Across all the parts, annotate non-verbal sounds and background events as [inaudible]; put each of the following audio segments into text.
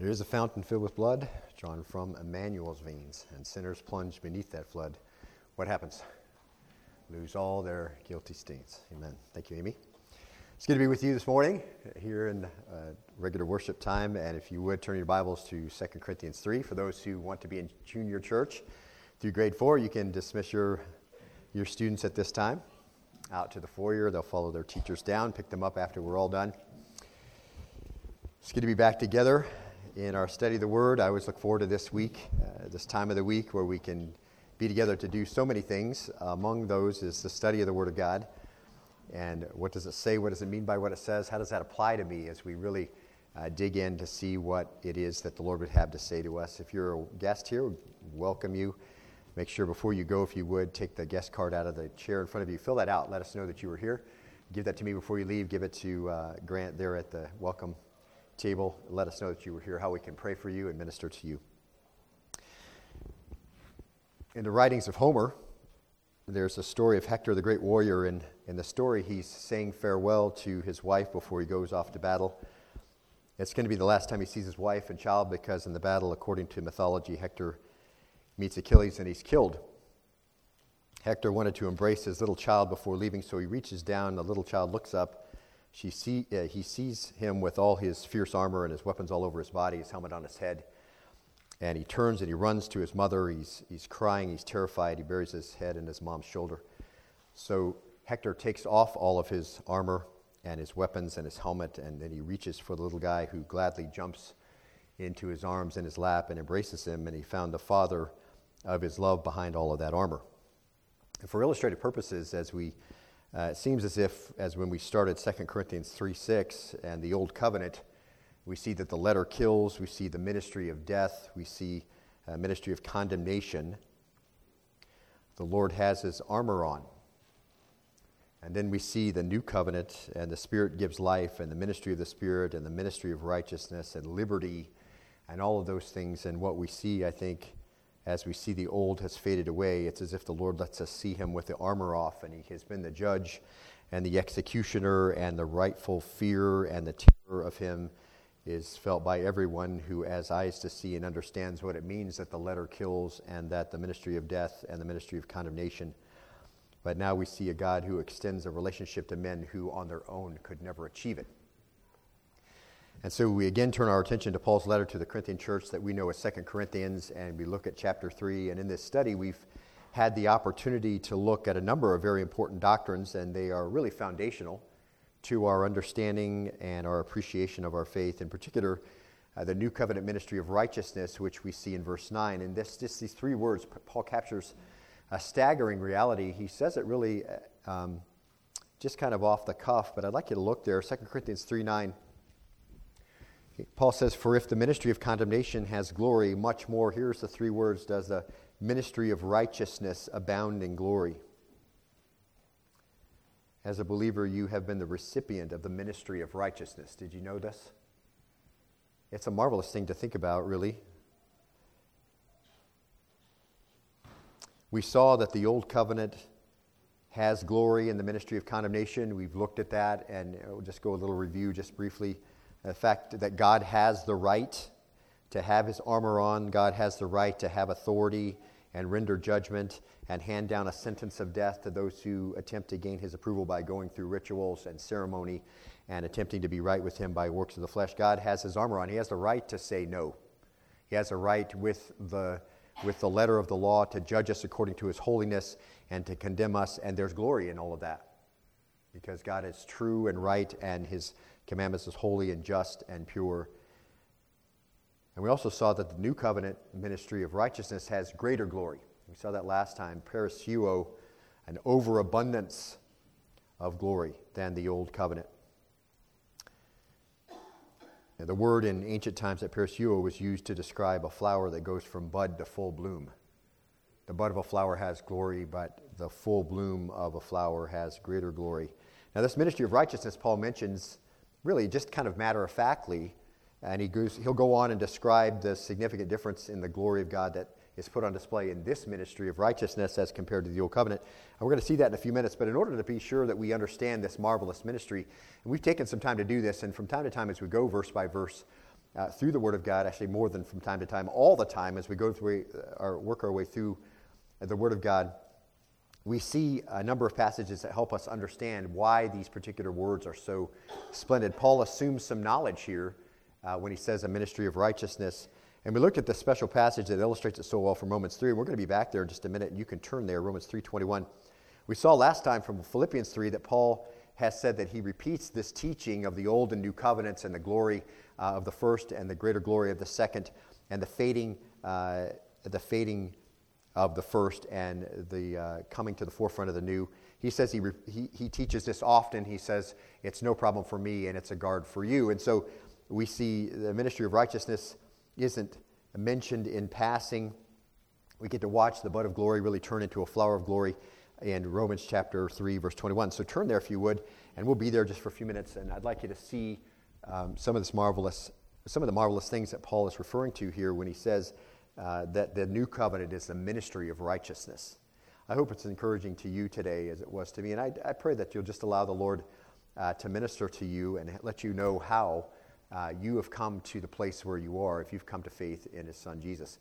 There is a fountain filled with blood drawn from Emmanuel's veins, and sinners plunge beneath that flood. What happens? Lose all their guilty stains. Amen. Thank you, Amy. It's good to be with you this morning here in uh, regular worship time. And if you would turn your Bibles to 2 Corinthians 3, for those who want to be in junior church through grade 4, you can dismiss your, your students at this time out to the foyer. They'll follow their teachers down, pick them up after we're all done. It's good to be back together in our study of the Word. I always look forward to this week, uh, this time of the week where we can be together to do so many things. among those is the study of the Word of God. And what does it say? What does it mean by what it says? How does that apply to me as we really uh, dig in to see what it is that the Lord would have to say to us? If you're a guest here, we welcome you. Make sure before you go, if you would, take the guest card out of the chair in front of you. Fill that out. Let us know that you were here. Give that to me before you leave. Give it to uh, Grant there at the welcome table. Let us know that you were here, how we can pray for you and minister to you. In the writings of Homer, there's a story of Hector, the great warrior. And in the story, he's saying farewell to his wife before he goes off to battle. It's going to be the last time he sees his wife and child because in the battle, according to mythology, Hector meets Achilles and he's killed. Hector wanted to embrace his little child before leaving, so he reaches down. The little child looks up she see, uh, he sees him with all his fierce armor and his weapons all over his body, his helmet on his head. And he turns and he runs to his mother. He's, he's crying, he's terrified. He buries his head in his mom's shoulder. So Hector takes off all of his armor and his weapons and his helmet, and then he reaches for the little guy who gladly jumps into his arms and his lap and embraces him. And he found the father of his love behind all of that armor. And for illustrative purposes, as we uh, it seems as if, as when we started 2 Corinthians 3 6 and the Old Covenant, we see that the letter kills, we see the ministry of death, we see a ministry of condemnation. The Lord has his armor on. And then we see the new covenant, and the Spirit gives life, and the ministry of the Spirit, and the ministry of righteousness, and liberty, and all of those things. And what we see, I think, as we see the old has faded away, it's as if the Lord lets us see him with the armor off, and he has been the judge and the executioner, and the rightful fear and the terror of him is felt by everyone who has eyes to see and understands what it means that the letter kills and that the ministry of death and the ministry of condemnation. But now we see a God who extends a relationship to men who on their own could never achieve it. And so we again turn our attention to Paul's letter to the Corinthian church that we know as Second Corinthians, and we look at chapter 3. And in this study, we've had the opportunity to look at a number of very important doctrines, and they are really foundational to our understanding and our appreciation of our faith. In particular, uh, the new covenant ministry of righteousness, which we see in verse 9. And this, just these three words, Paul captures a staggering reality. He says it really uh, um, just kind of off the cuff, but I'd like you to look there. 2 Corinthians 3 9 Paul says, For if the ministry of condemnation has glory, much more, here's the three words, does the ministry of righteousness abound in glory. As a believer, you have been the recipient of the ministry of righteousness. Did you know this? It's a marvelous thing to think about, really. We saw that the Old Covenant has glory in the ministry of condemnation. We've looked at that, and we'll just go a little review just briefly. The fact that God has the right to have his armor on, God has the right to have authority and render judgment and hand down a sentence of death to those who attempt to gain his approval by going through rituals and ceremony and attempting to be right with him by works of the flesh. God has his armor on. He has the right to say no. He has a right with the, with the letter of the law to judge us according to his holiness and to condemn us, and there's glory in all of that because God is true and right and his commandments is holy and just and pure. And we also saw that the new covenant ministry of righteousness has greater glory. We saw that last time, perisseuo, an overabundance of glory than the old covenant. And the word in ancient times that perisseuo was used to describe a flower that goes from bud to full bloom. The bud of a flower has glory, but the full bloom of a flower has greater glory. Now, this ministry of righteousness, Paul mentions really just kind of matter of factly. And he goes, he'll go on and describe the significant difference in the glory of God that is put on display in this ministry of righteousness as compared to the Old Covenant. And we're going to see that in a few minutes. But in order to be sure that we understand this marvelous ministry, and we've taken some time to do this, and from time to time as we go verse by verse, uh, through the Word of God, actually more than from time to time, all the time as we go through our work our way through the Word of God, we see a number of passages that help us understand why these particular words are so splendid. Paul assumes some knowledge here uh, when he says a ministry of righteousness. And we looked at the special passage that illustrates it so well from Romans 3, and we're going to be back there in just a minute, and you can turn there, Romans 3.21. We saw last time from Philippians 3 that Paul has said that he repeats this teaching of the old and new covenants and the glory uh, of the first and the greater glory of the second and the fading, uh, the fading of the first and the uh, coming to the forefront of the new. He says he, re- he, he teaches this often. He says it's no problem for me and it's a guard for you. And so we see the ministry of righteousness isn't mentioned in passing. We get to watch the bud of glory really turn into a flower of glory in Romans chapter 3, verse 21. So turn there if you would, and we'll be there just for a few minutes. And I'd like you to see um, some of this marvelous, some of the marvelous things that Paul is referring to here when he says uh, that the new covenant is the ministry of righteousness. I hope it's encouraging to you today as it was to me. And I, I pray that you'll just allow the Lord uh, to minister to you and let you know how uh, you have come to the place where you are if you've come to faith in his son Jesus.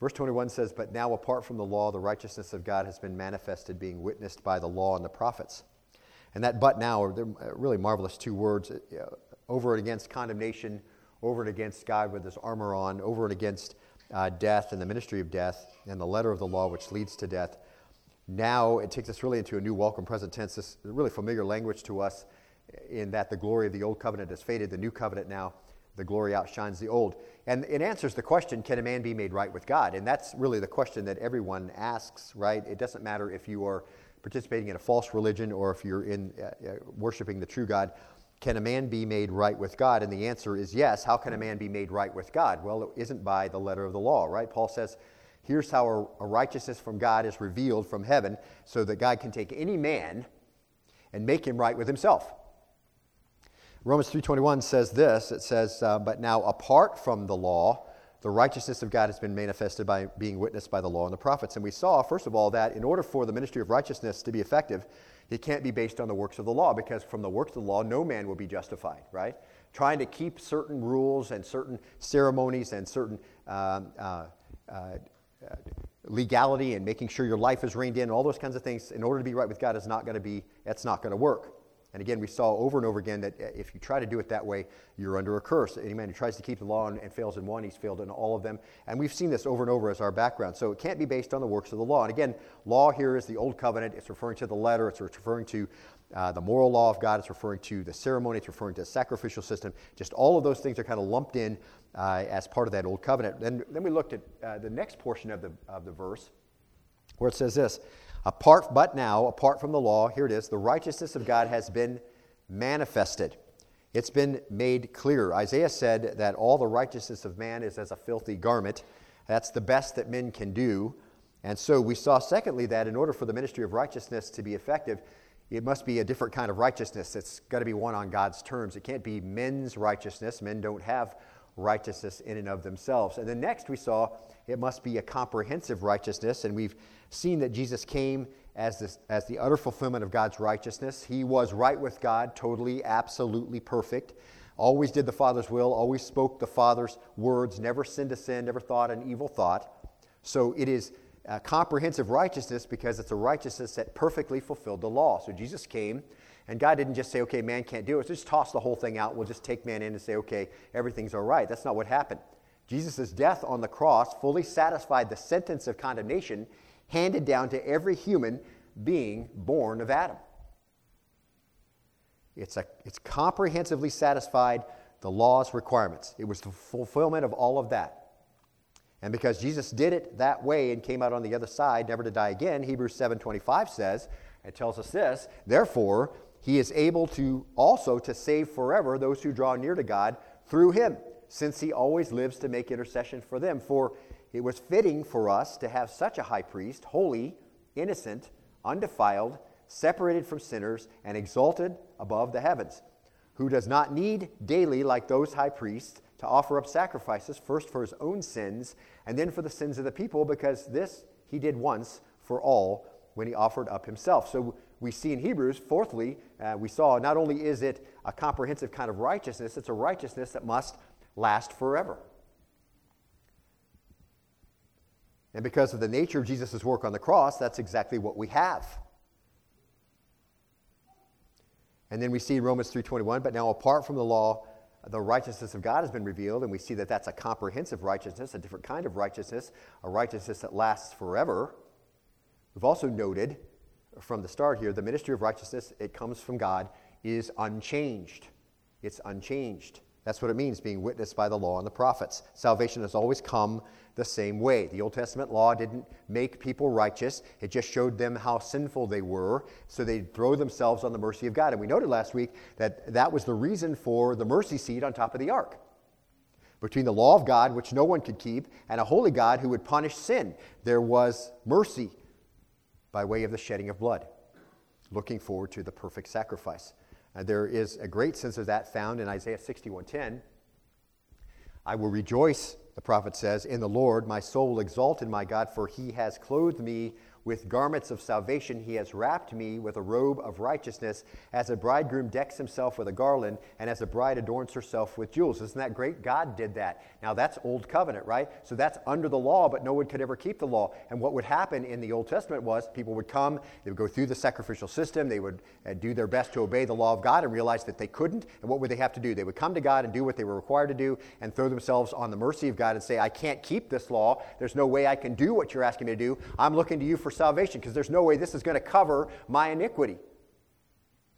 Verse 21 says, But now, apart from the law, the righteousness of God has been manifested, being witnessed by the law and the prophets. And that but now are really marvelous two words uh, over and against condemnation, over and against God with his armor on, over and against uh, death and the ministry of death, and the letter of the law which leads to death. Now it takes us really into a new welcome present tense, this really familiar language to us in that the glory of the old covenant has faded, the new covenant now, the glory outshines the old. And it answers the question can a man be made right with God? And that's really the question that everyone asks, right? It doesn't matter if you are participating in a false religion or if you're in uh, uh, worshiping the true God. Can a man be made right with God? And the answer is yes. How can a man be made right with God? Well, it isn't by the letter of the law, right? Paul says, here's how a, righteousness from God is revealed from heaven so that God can take any man and make him right with himself. Romans 3:21 says this. It says, uh, "But now apart from the law, the righteousness of God has been manifested by being witnessed by the law and the prophets." And we saw, first of all, that in order for the ministry of righteousness to be effective, it can't be based on the works of the law, because from the works of the law, no man will be justified. Right? Trying to keep certain rules and certain ceremonies and certain um, uh, uh, legality and making sure your life is reined in, all those kinds of things, in order to be right with God, is not going to be. That's not going to work. And again, we saw over and over again that uh, if you try to do it that way, you're under a curse. Any man who tries to keep the law and, and, fails in one, he's failed in all of them. And we've seen this over and over as our background. So it can't be based on the works of the law. And again, law here is the old covenant. It's referring to the letter, it's referring to uh, the moral law of God, it's referring to the ceremony, it's referring to the sacrificial system. Just all of those things are kind of lumped in uh, as part of that old covenant. Then, then we looked at uh, the next portion of the, of the verse where it says this Apart, but now, apart from the law, here it is, the righteousness of God has been manifested. It's been made clear. Isaiah said that all the righteousness of man is as a filthy garment. That's the best that men can do. And so we saw, secondly, that in order for the ministry of righteousness to be effective, it must be a different kind of righteousness. It's got to be one on God's terms. It can't be men's righteousness. Men don't have righteousness in and of themselves. And then next we saw it must be a comprehensive righteousness. And we've seen that Jesus came as, this, as the utter fulfillment of God's righteousness. He was right with God, totally, absolutely perfect. Always did the Father's will, always spoke the Father's words, never sinned a sin, never thought an evil thought. So it is a comprehensive righteousness because it's a righteousness that perfectly fulfilled the law. So Jesus came, and God didn't just say, okay, man can't do it. Just toss the whole thing out. We'll just take man in and say, okay, everything's all right. That's not what happened. Jesus' death on the cross fully satisfied the sentence of condemnation handed down to every human being born of Adam. It's, a, it's comprehensively satisfied the law's requirements. It was the fulfillment of all of that. And because Jesus did it that way and came out on the other side, never to die again, Hebrews 7:25 says, it tells us this, therefore, he is able to also to save forever those who draw near to God through him since he always lives to make intercession for them. For it was fitting for us to have such a high priest, holy, innocent, undefiled, separated from sinners, and exalted above the heavens, who does not need daily, like those high priests, to offer up sacrifices, first for his own sins, and then for the sins of the people, because this he did once for all when he offered up himself. So we see in Hebrews, fourthly, uh, we saw not only is it a comprehensive kind of righteousness, it's a righteousness that must last forever. And because of the nature of Jesus' work on the cross, that's exactly what we have. And then we see in Romans 3:21, but now apart from the law, the righteousness of God has been revealed, and we see that that's a comprehensive righteousness, a different kind of righteousness, a righteousness that lasts forever. We've also noted from the start here the ministry of righteousness, it comes from God, is unchanged. It's unchanged. That's what it means, being witnessed by the law and the prophets. Salvation has always come the same way. The Old Testament law didn't make people righteous, it just showed them how sinful they were, so they'd throw themselves on the mercy of God. And we noted last week that that was the reason for the mercy seat on top of the ark. Between the law of God, which no one could keep, and a holy God who would punish sin, there was mercy by way of the shedding of blood, looking forward to the perfect sacrifice. And there is a great sense of that found in Isaiah 61:10. I will rejoice the prophet says, In the Lord my soul will exalt in my God, for he has clothed me with garments of salvation. He has wrapped me with a robe of righteousness, as a bridegroom decks himself with a garland, and as a bride adorns herself with jewels. Isn't that great? God did that. Now, that's Old Covenant, right? So that's under the law, but no one could ever keep the law. And what would happen in the Old Testament was people would come, they would go through the sacrificial system, they would uh, do their best to obey the law of God and realize that they couldn't. And what would they have to do? They would come to God and do what they were required to do and throw themselves on the mercy of God and say, I can't keep this law. There's no way I can do what you're asking me to do. I'm looking to you for salvation because there's no way this is going to cover my iniquity.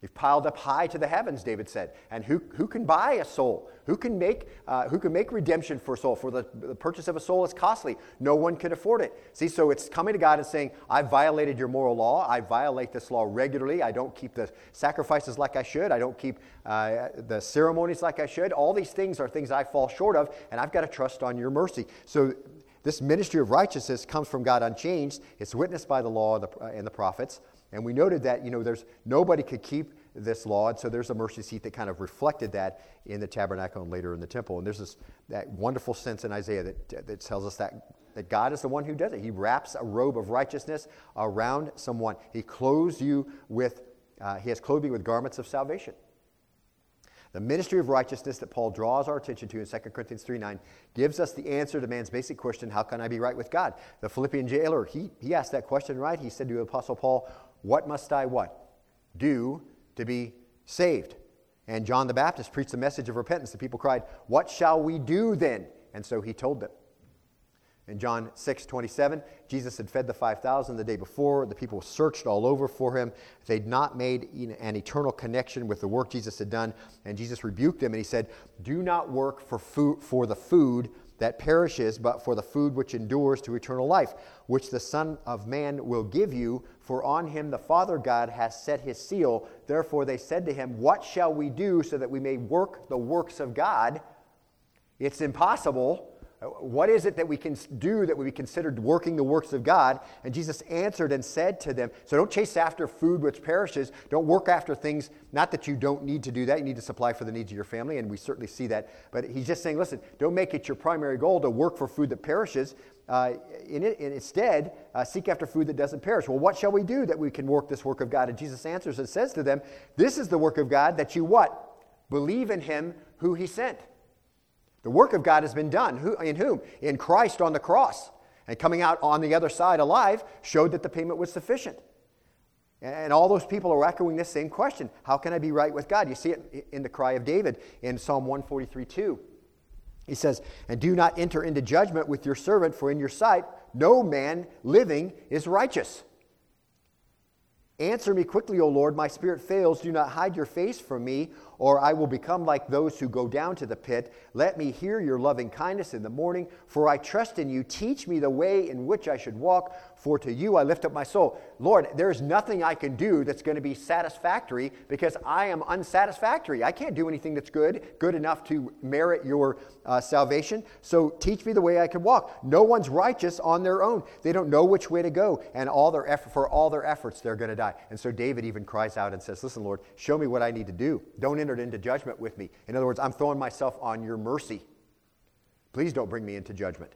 You've piled up high to the heavens, David said. And who, who can buy a soul? Who can make, uh, who can make redemption for a soul? For the, the purchase of a soul is costly. No one can afford it. See, so it's coming to God and saying, I violated your moral law. I violate this law regularly. I don't keep the sacrifices like I should. I don't keep uh, the ceremonies like I should. All these things are things I fall short of, and I've got to trust on your mercy. So this ministry of righteousness comes from God unchanged. It's witnessed by the law and the, uh, and the prophets. And we noted that, you know, there's nobody could keep this law, and so there's a mercy seat that kind of reflected that in the tabernacle and later in the temple. And there's this that wonderful sense in Isaiah that, that tells us that, that God is the one who does it. He wraps a robe of righteousness around someone. He clothes you with, uh, he has clothed you with garments of salvation. The ministry of righteousness that Paul draws our attention to in 2 Corinthians 3 9 gives us the answer to man's basic question how can I be right with God? The Philippian jailer, he, he asked that question, right? He said to Apostle Paul, What must I what? Do to be saved? And John the Baptist preached the message of repentance. The people cried, What shall we do then? And so he told them. In John 6 27, Jesus had fed the 5,000 the day before. The people searched all over for him. They'd not made an eternal connection with the work Jesus had done. And Jesus rebuked them and he said, Do not work for, food, for the food that perishes, but for the food which endures to eternal life, which the Son of Man will give you. For on him the Father God has set his seal. Therefore they said to him, What shall we do so that we may work the works of God? It's impossible what is it that we can do that we considered working the works of God? And Jesus answered and said to them, So don't chase after food which perishes. Don't work after things, not that you don't need to do that. You need to supply for the needs of your family, and we certainly see that. But he's just saying, Listen, don't make it your primary goal to work for food that perishes. Uh, in it, instead, uh, seek after food that doesn't perish. Well, what shall we do that we can work this work of God? And Jesus answers and says to them, This is the work of God that you what? Believe in him who he sent. The work of God has been done. Who, in whom? In Christ on the cross. And coming out on the other side alive showed that the payment was sufficient. And all those people are echoing this same question How can I be right with God? You see it in the cry of David in Psalm 143 2. He says, And do not enter into judgment with your servant, for in your sight no man living is righteous. Answer me quickly, O Lord, my spirit fails. Do not hide your face from me, or I will become like those who go down to the pit. Let me hear your loving kindness in the morning, for I trust in you. Teach me the way in which I should walk, for to you I lift up my soul. Lord, there's nothing I can do that's going to be satisfactory because I am unsatisfactory. I can't do anything that's good, good enough to merit your uh, salvation. So teach me the way I can walk. No one's righteous on their own. They don't know which way to go, and all their effort, for all their efforts, they're going to die. And so David even cries out and says, Listen, Lord, show me what I need to do. Don't entered into judgment with me. In other words, I'm throwing myself on your mercy. Please don't bring me into judgment.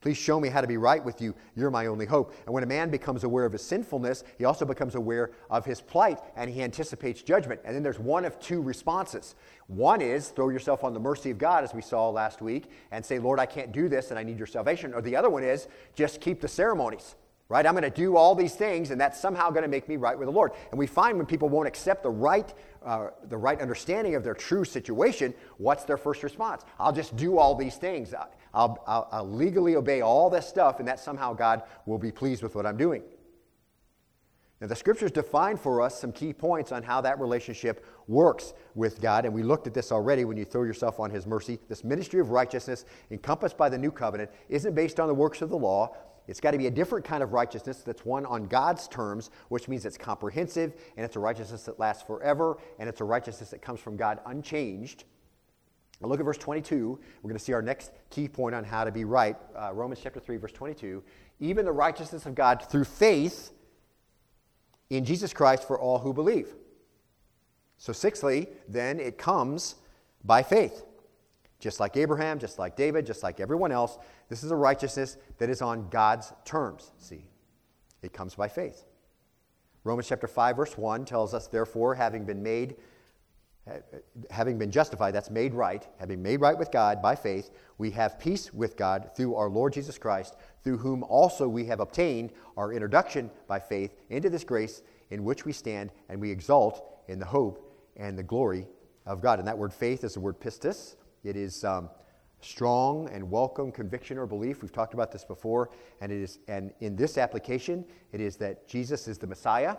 Please show me how to be right with you. You're my only hope. And when a man becomes aware of his sinfulness, he also becomes aware of his plight and he anticipates judgment. And then there's one of two responses. One is throw yourself on the mercy of God, as we saw last week, and say, Lord, I can't do this and I need your salvation. Or the other one is just keep the ceremonies right? I'm going to do all these things, and that's somehow going to make me right with the Lord. And we find when people won't accept the right, uh, the right understanding of their true situation, what's their first response? I'll just do all these things. I'll, I'll, I'll legally obey all this stuff, and that somehow God will be pleased with what I'm doing. Now, the scriptures define for us some key points on how that relationship works with God, and we looked at this already when you throw yourself on His mercy. This ministry of righteousness, encompassed by the new covenant, isn't based on the works of the law. It's got to be a different kind of righteousness that's one on God's terms, which means it's comprehensive, and it's a righteousness that lasts forever, and it's a righteousness that comes from God unchanged. Now look at verse 22. We're going to see our next key point on how to be right. Uh, Romans chapter 3, verse 22. Even the righteousness of God through faith in Jesus Christ for all who believe. So, sixthly, then it comes by faith. Just like Abraham, just like David, just like everyone else, this is a righteousness that is on God's terms. See, it comes by faith. Romans chapter 5, verse 1 tells us, therefore, having been made having been justified, that's made right, having made right with God by faith, we have peace with God through our Lord Jesus Christ, through whom also we have obtained our introduction by faith into this grace in which we stand, and we exalt in the hope and the glory of God. And that word faith is the word pistis. It is um, strong and welcome conviction or belief. We've talked about this before, and it is, and in this application, it is that Jesus is the Messiah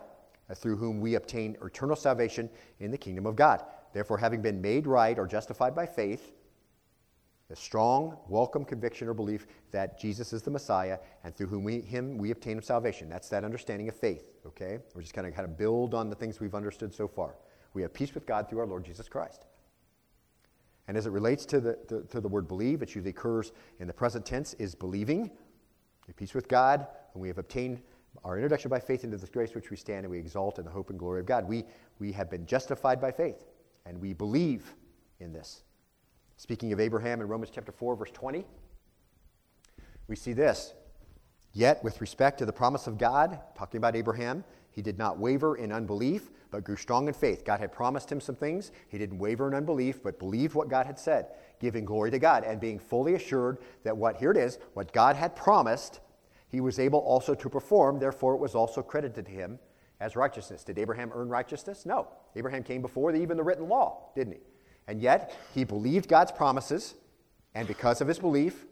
uh, through whom we obtain eternal salvation in the kingdom of God. Therefore, having been made right or justified by faith, a strong, welcome conviction or belief that Jesus is the Messiah, and through whom we, him we obtain salvation. That's that understanding of faith. Okay, we're just kind of kind of build on the things we've understood so far. We have peace with God through our Lord Jesus Christ. And as it relates to the, the, to the word believe, it usually occurs in the present tense, is believing. peace with God, and we have obtained our introduction by faith into this grace which we stand and we exalt in the hope and glory of God. We, we have been justified by faith, and we believe in this. Speaking of Abraham in Romans chapter 4, verse 20, we see this. Yet, with respect to the promise of God, talking about Abraham, he did not waver in unbelief, but grew strong in faith. God had promised him some things. He didn't waver in unbelief, but believed what God had said, giving glory to God and being fully assured that what, here it is, what God had promised, he was able also to perform, therefore it was also credited to him as righteousness. Did Abraham earn righteousness? No. Abraham came before the, even the written law, didn't he? And yet, he believed God's promises, and because of his belief,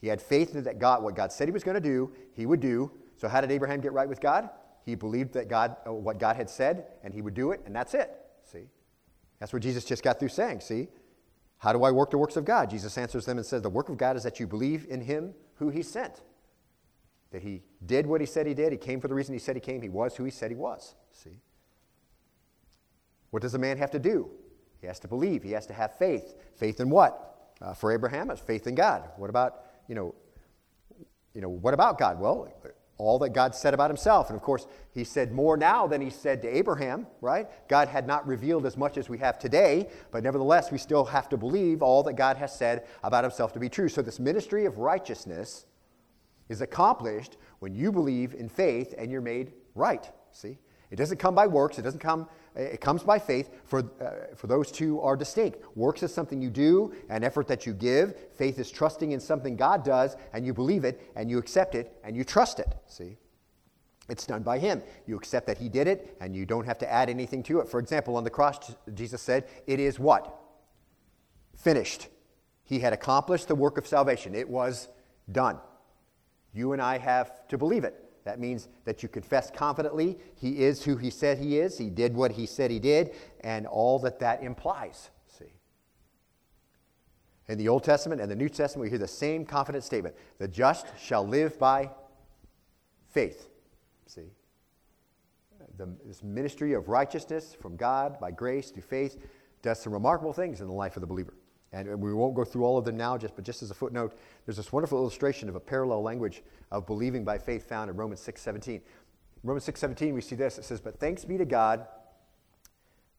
he had faith that God, what God said he was going to do, he would do. So, how did Abraham get right with God? He believed that God, uh, what God had said, and he would do it, and that's it. See? That's what Jesus just got through saying. See? How do I work the works of God? Jesus answers them and says, The work of God is that you believe in him who he sent that he did what he said he did. He came for the reason he said he came. He was who he said he was. See? What does a man have to do? He has to believe. He has to have faith. Faith in what? Uh, for Abraham, it's faith in God. What about, you know, you know, what about God? Well, all that God said about himself. And of course, he said more now than he said to Abraham, right? God had not revealed as much as we have today, but nevertheless, we still have to believe all that God has said about himself to be true. So, this ministry of righteousness is accomplished when you believe in faith and you're made right. See? It doesn't come by works, it doesn't come, it comes by faith. For, uh, for those two are distinct. Works is something you do, an effort that you give. Faith is trusting in something God does, and you believe it, and you accept it, and you trust it. See? It's done by Him. You accept that He did it, and you don't have to add anything to it. For example, on the cross, Jesus said, It is what? Finished. He had accomplished the work of salvation. It was done. You and I have to believe it. That means that you confess confidently he is who he said he is, he did what he said he did, and all that that implies. See? In the Old Testament and the New Testament, we hear the same confident statement the just shall live by faith. See? The, this ministry of righteousness from God by grace through faith does some remarkable things in the life of the believer. And we won't go through all of them now, just, but just as a footnote, there's this wonderful illustration of a parallel language of believing by faith found in Romans 6.17. Romans 6.17, we see this. It says, But thanks be to God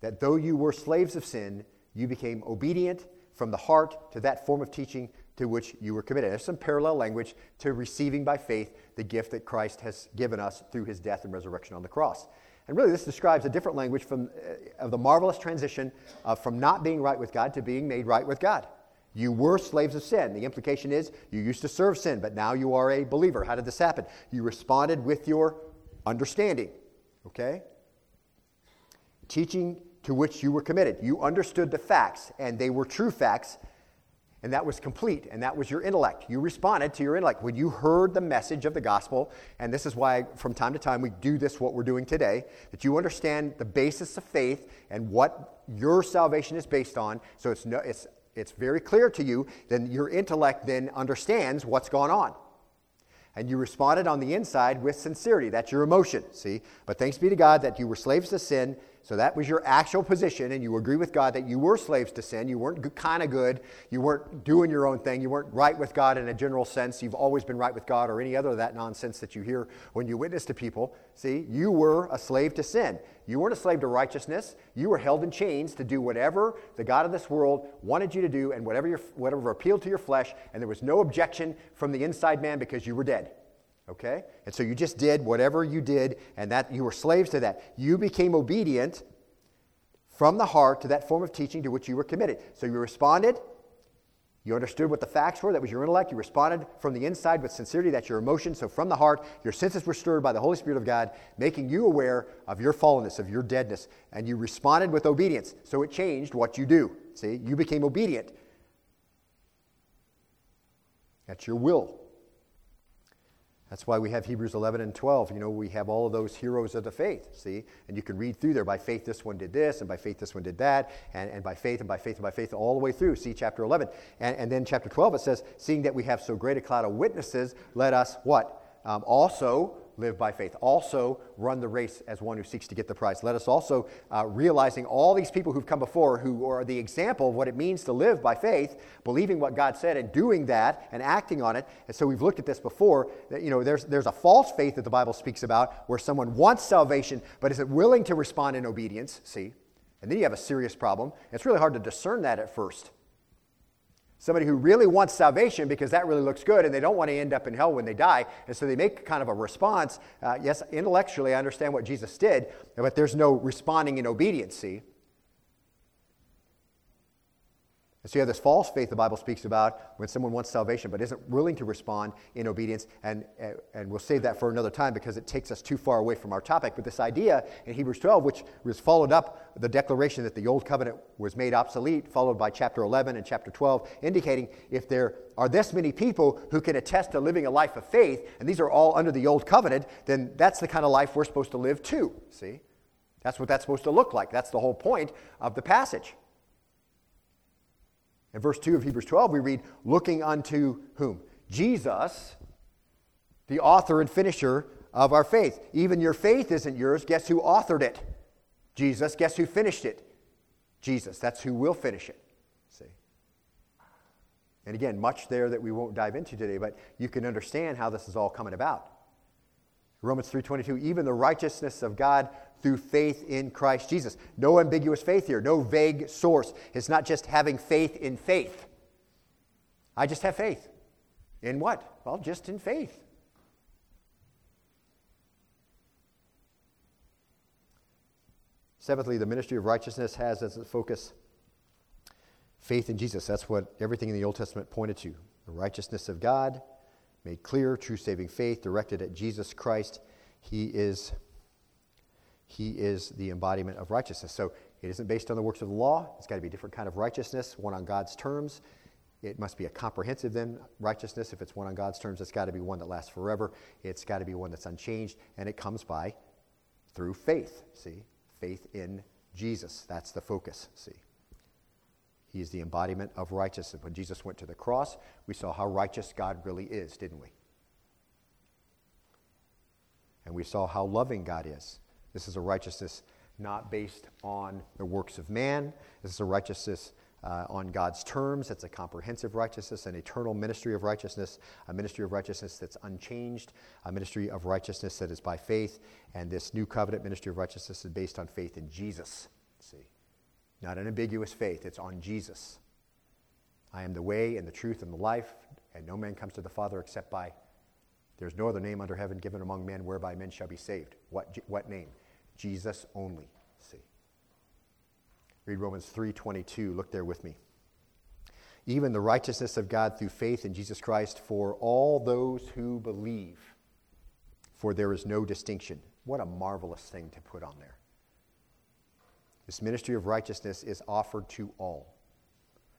that though you were slaves of sin, you became obedient from the heart to that form of teaching to which you were committed. There's some parallel language to receiving by faith the gift that Christ has given us through his death and resurrection on the cross. And really, this describes a different language from, uh, of the marvelous transition uh, from not being right with God to being made right with God. You were slaves of sin. The implication is you used to serve sin, but now you are a believer. How did this happen? You responded with your understanding. Okay? Teaching to which you were committed. You understood the facts, and they were true facts, and that was complete, and that was your intellect. You responded to your intellect. When you heard the message of the gospel, and this is why from time to time we do this, what we're doing today, that you understand the basis of faith and what your salvation is based on, so it's, no, it's, it's very clear to you, then your intellect then understands what's going on. And you responded on the inside with sincerity. That's your emotion, see? But thanks be to God that you were slaves to sin, so that was your actual position, and you agree with God that you were slaves to sin. You weren't kind of good. You weren't doing your own thing. You weren't right with God in a general sense. You've always been right with God, or any other of that nonsense that you hear when you witness to people. See, you were a slave to sin. You weren't a slave to righteousness. You were held in chains to do whatever the God of this world wanted you to do, and whatever, your, whatever appealed to your flesh, and there was no objection from the inside man because you were dead. Okay? And so you just did whatever you did, and that you were slaves to that. You became obedient from the heart to that form of teaching to which you were committed. So you responded. You understood what the facts were. That was your intellect. You responded from the inside with sincerity. That's your emotion. So from the heart, your senses were stirred by the Holy Spirit of God, making you aware of your fallenness, of your deadness. And you responded with obedience. So it changed what you do. See, you became obedient. That's your will. That's why we have Hebrews 11 and 12. You know, we have all of those heroes of the faith, see? And you can read through there. By faith, this one did this, and by faith, this one did that, and, and by faith, and by faith, and by faith, all the way through. See chapter 11. And, and then chapter 12, it says, Seeing that we have so great a cloud of witnesses, let us what? Um, also live by faith. Also, run the race as one who seeks to get the prize. Let us also, uh, realizing all these people who've come before, who are the example of what it means to live by faith, believing what God said and doing that and acting on it. And so we've looked at this before. That, you know, there's, there's a false faith that the Bible speaks about where someone wants salvation but isn't willing to respond in obedience. See? And then you have a serious problem. It's really hard to discern that at first. Somebody who really wants salvation because that really looks good and they don't want to end up in hell when they die. And so they make kind of a response. Uh, yes, intellectually, I understand what Jesus did, but there's no responding in obedience, see? And so you have this false faith the Bible speaks about when someone wants salvation but isn't willing to respond in obedience. And, eh, and we'll save that for another time because it takes us too far away from our topic. But this idea in Hebrews 12, which was followed up, the declaration that the old covenant was made obsolete, followed by chapter 11 and chapter 12, indicating if there are this many people who can attest to living a life of faith, and these are all under the old covenant, then that's the kind of life we're supposed to live too. See? That's what that's supposed to look like. That's the whole point of the passage. In verse 2 of Hebrews 12, we read, looking unto whom? Jesus, the author and finisher of our faith. Even your faith isn't yours. Guess who authored it? Jesus. Guess who finished it? Jesus. That's who will finish it. See? And again, much there that we won't dive into today, but you can understand how this is all coming about. Romans 3:22 even the righteousness of God through faith in Christ Jesus. No ambiguous faith here, no vague source. It's not just having faith in faith. I just have faith. In what? Well, just in faith. Seventhly, the ministry of righteousness has as its focus faith in Jesus. That's what everything in the Old Testament pointed to. The righteousness of God made clear, true saving faith directed at Jesus Christ. He is he is the embodiment of righteousness. So it isn't based on the works of the law. It's got to be a different kind of righteousness, one on God's terms. It must be a comprehensive then righteousness. If it's one on God's terms, it's got to be one that lasts forever. It's got to be one that's unchanged, and it comes by through faith. See, faith in Jesus. That's the focus. See, He is the embodiment of righteousness. When Jesus went to the cross, we saw how righteous God really is, didn't we? And we saw how loving God is. This is a righteousness not based on the works of man. This is a righteousness uh, on God's terms. It's a comprehensive righteousness, an eternal ministry of righteousness, a ministry of righteousness that's unchanged, a ministry of righteousness that is by faith. And this new covenant ministry of righteousness is based on faith in Jesus. See, not an ambiguous faith, it's on Jesus. I am the way and the truth and the life, and no man comes to the Father except by. There's no other name under heaven given among men whereby men shall be saved. What, what name? Jesus only. See. Read Romans 3:22. Look there with me. Even the righteousness of God through faith in Jesus Christ for all those who believe. For there is no distinction. What a marvelous thing to put on there. This ministry of righteousness is offered to all,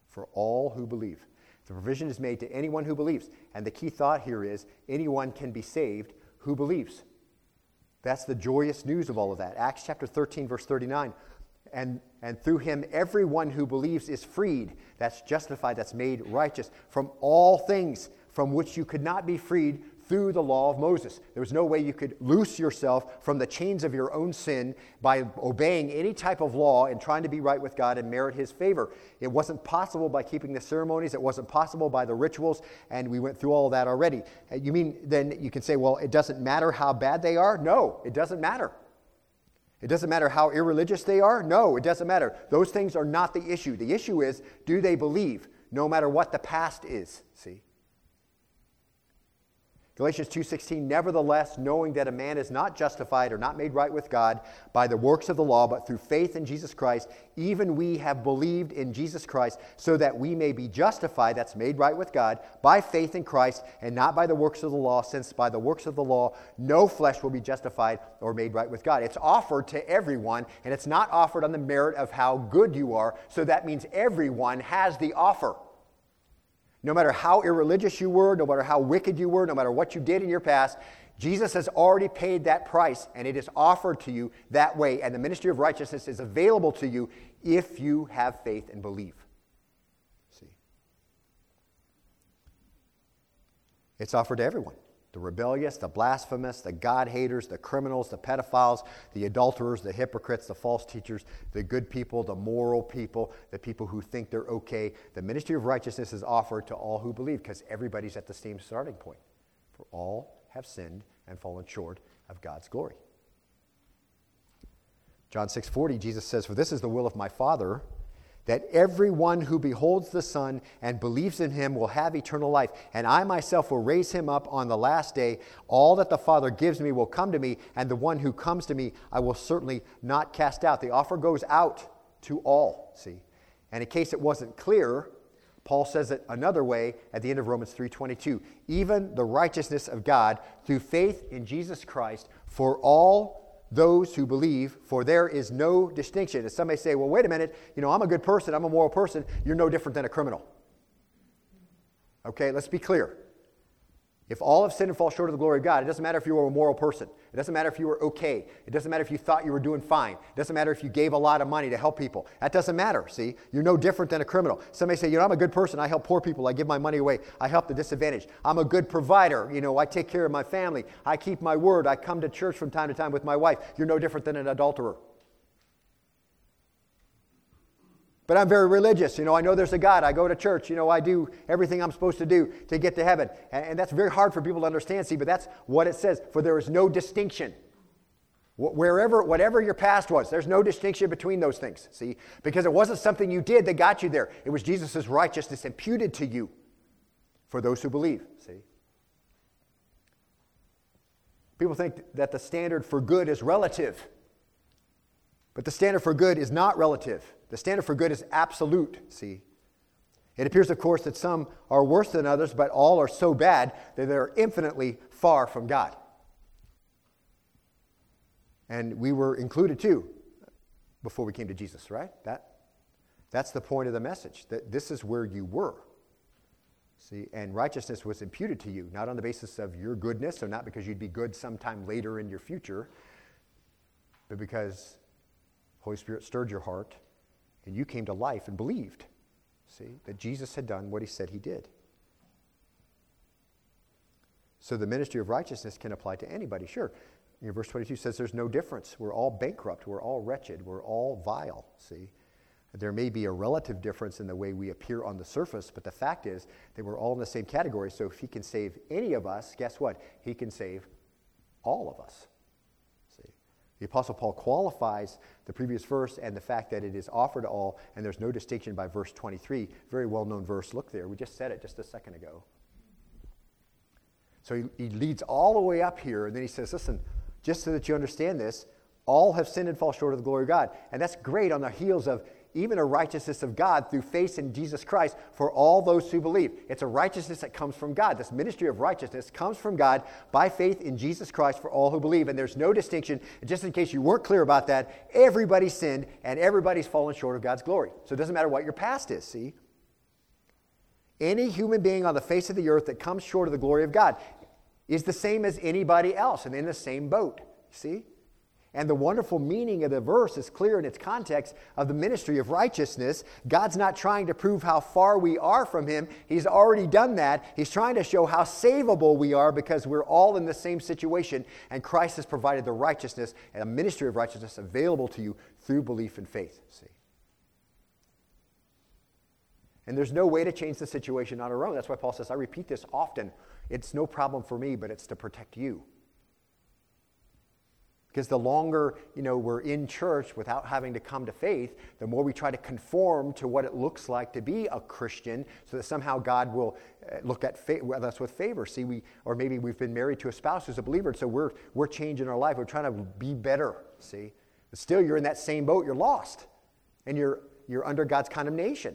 for all who believe. The provision is made to anyone who believes. And the key thought here is anyone can be saved who believes. That's the joyous news of all of that. Acts chapter 13, verse 39. And, and through him, everyone who believes is freed. That's justified, that's made righteous from all things from which you could not be freed through the law of Moses. There was no way you could loose yourself from the chains of your own sin by obeying any type of law and trying to be right with God and merit his favor. It wasn't possible by keeping the ceremonies, it wasn't possible by the rituals, and we went through all that already. Uh, you mean then you can say, well, it doesn't matter how bad they are? No, it doesn't matter. It doesn't matter how irreligious they are? No, it doesn't matter. Those things are not the issue. The issue is do they believe, no matter what the past is? See? Galatians 2:16 Nevertheless knowing that a man is not justified or not made right with God by the works of the law but through faith in Jesus Christ even we have believed in Jesus Christ so that we may be justified that's made right with God by faith in Christ and not by the works of the law since by the works of the law no flesh will be justified or made right with God. It's offered to everyone and it's not offered on the merit of how good you are so that means everyone has the offer no matter how irreligious you were, no matter how wicked you were, no matter what you did in your past, Jesus has already paid that price and it is offered to you that way. And the ministry of righteousness is available to you if you have faith and believe. See? It's offered to everyone the rebellious, the blasphemous, the God haters, the criminals, the pedophiles, the adulterers, the hypocrites, the false teachers, the good people, the moral people, the people who think they're okay. The ministry of righteousness is offered to all who believe because everybody's at the same starting point. For all have sinned and fallen short of God's glory. John 6:40 Jesus says, "For this is the will of my Father, that everyone who beholds the Son and believes in him will have eternal life, and I myself will raise him up on the last day. All that the Father gives me will come to me, and the one who comes to me I will certainly not cast out. The offer goes out to all, see. And in case it wasn't clear, Paul says it another way at the end of Romans 3:22. Even the righteousness of God through faith in Jesus Christ for all those who believe, for there is no distinction. And some may say, well, wait a minute, you know, I'm a good person, I'm a moral person, you're no different than a criminal. Okay, let's be clear. If all have sinned and fall short of the glory of God, it doesn't matter if you were a moral person. It doesn't matter if you were okay. It doesn't matter if you thought you were doing fine. It doesn't matter if you gave a lot of money to help people. That doesn't matter, see? You're no different than a criminal. Somebody say, you know, I'm a good person. I help poor people. I give my money away. I help the disadvantaged. I'm a good provider. You know, I take care of my family. I keep my word. I come to church from time to time with my wife. You're no different than an adulterer. But I'm very religious. You know, I know there's a God. I go to church. You know, I do everything I'm supposed to do to get to heaven. And, and that's very hard for people to understand, see, but that's what it says. For there is no distinction. Wherever, whatever your past was, there's no distinction between those things, see? Because it wasn't something you did that got you there. It was Jesus' righteousness imputed to you for those who believe, see? People think that the standard for good is relative. But the standard for good is not relative. The standard for good is absolute, see? It appears, of course, that some are worse than others, but all are so bad that they're infinitely far from God. And we were included too before we came to Jesus, right? That, that's the point of the message, that this is where you were. See, and righteousness was imputed to you, not on the basis of your goodness, or not because you'd be good sometime later in your future, but because Holy Spirit stirred your heart and you came to life and believed, see, that Jesus had done what he said he did. So the ministry of righteousness can apply to anybody, sure. You know, verse 22 says there's no difference. We're all bankrupt. We're all wretched. We're all vile, see. There may be a relative difference in the way we appear on the surface, but the fact is that we're all in the same category. So if he can save any of us, guess what? He can save all of us. The Apostle Paul qualifies the previous verse and the fact that it is offered to all, and there's no distinction by verse 23. Very well known verse. Look there. We just said it just a second ago. So he, he leads all the way up here, and then he says, Listen, just so that you understand this, all have sinned and fall short of the glory of God. And that's great on the heels of even a righteousness of God through faith in Jesus Christ for all those who believe. It's a righteousness that comes from God. This ministry of righteousness comes from God by faith in Jesus Christ for all who believe. And there's no distinction. just in case you weren't clear about that, everybody sinned and everybody's fallen short of God's glory. So it doesn't matter what your past is, see? Any human being on the face of the earth that comes short of the glory of God is the same as anybody else and in the same boat. See? And the wonderful meaning of the verse is clear in its context of the ministry of righteousness. God's not trying to prove how far we are from Him. He's already done that. He's trying to show how savable we are because we're all in the same situation, and Christ has provided the righteousness and a ministry of righteousness available to you through belief and faith. See? And there's no way to change the situation on our own. That's why Paul says, I repeat this often. It's no problem for me, but it's to protect you. Because the longer you know, we're in church without having to come to faith, the more we try to conform to what it looks like to be a Christian so that somehow God will uh, look at fa- us with favor. See, we, or maybe we've been married to a spouse who's a believer, so we're, we're changing our life. We're trying to be better, see? But still, you're in that same boat. You're lost. And you're, you're under God's condemnation.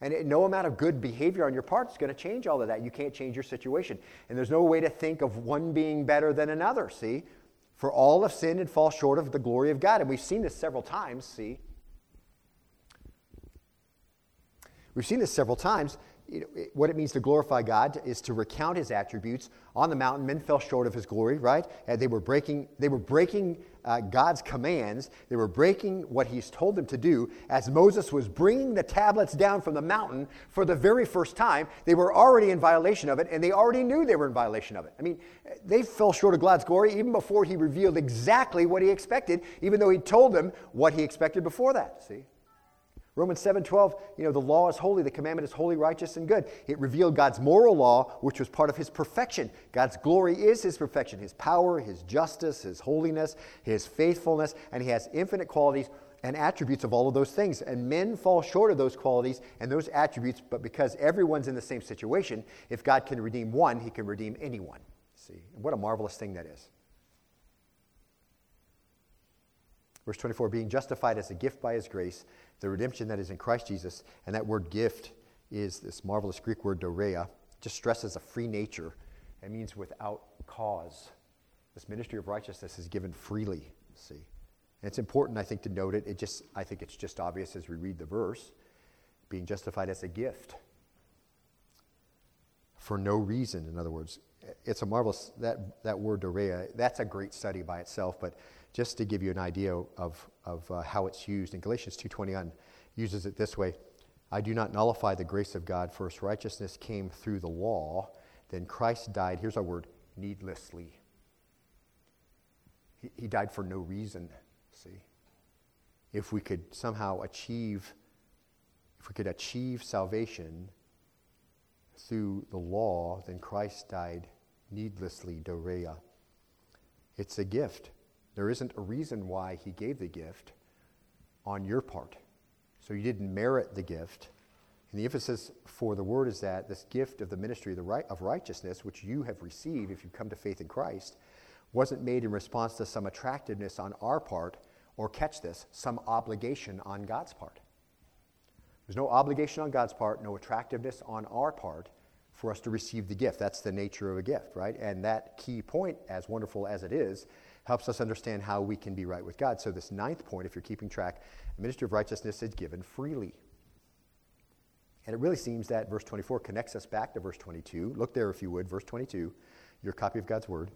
And it, no amount of good behavior on your part is going to change all of that. You can't change your situation. And there's no way to think of one being better than another, see? For all have sinned and fall short of the glory of God. And we've seen this several times, see? We've seen this several times. Know, what it means to glorify God is to recount his attributes. On the mountain, men fell short of his glory, right? And they were breaking, they were breaking uh, God's commands. They were breaking what he's told them to do. As Moses was bringing the tablets down from the mountain for the very first time, they were already in violation of it, and they already knew they were in violation of it. I mean, they fell short of God's glory even before he revealed exactly what he expected, even though he told them what he expected before that. See? Romans 7:12, you know, the law is holy, the commandment is holy, righteous, and good. It revealed God's moral law, which was part of his perfection. God's glory is his perfection, his power, his justice, his holiness, his faithfulness, and he has infinite qualities and attributes of all of those things. And men fall short of those qualities and those attributes, but because everyone's in the same situation, if God can redeem one, he can redeem anyone. See, what a marvelous thing that is. Verse 24, being justified as a gift by his grace the redemption that is in Christ Jesus. And that word gift is this marvelous Greek word dorea. Just stresses a free nature. It means without cause. This ministry of righteousness is given freely, see. And it's important, I think, to note it. It just, I think it's just obvious as we read the verse, being justified as a gift. For no reason, in other words. It's a marvelous, that, that word dorea, that's a great study by itself, but just to give you an idea of, of uh, how it's used, in Galatians 2.21 uses it this way, I do not nullify the grace of God, first righteousness came through the law, then Christ died, here's our word, needlessly. He, he died for no reason, see. If we could somehow achieve, if we could achieve salvation through the law, then Christ died needlessly, dorea. It's a gift. There isn't a reason why he gave the gift on your part. So you didn't merit the gift. And the emphasis for the word is that this gift of the ministry of, the right, of righteousness, which you have received if you come to faith in Christ, wasn't made in response to some attractiveness on our part, or catch this, some obligation on God's part. There's no obligation on God's part, no attractiveness on our part for us to receive the gift. That's the nature of a gift, right? And that key point, as wonderful as it is, helps us understand how we can be right with God. So, this ninth point, if you're keeping track, the ministry of righteousness is given freely. And it really seems that verse 24 connects us back to verse 22. Look there, if you would, verse 22, your copy of God's word.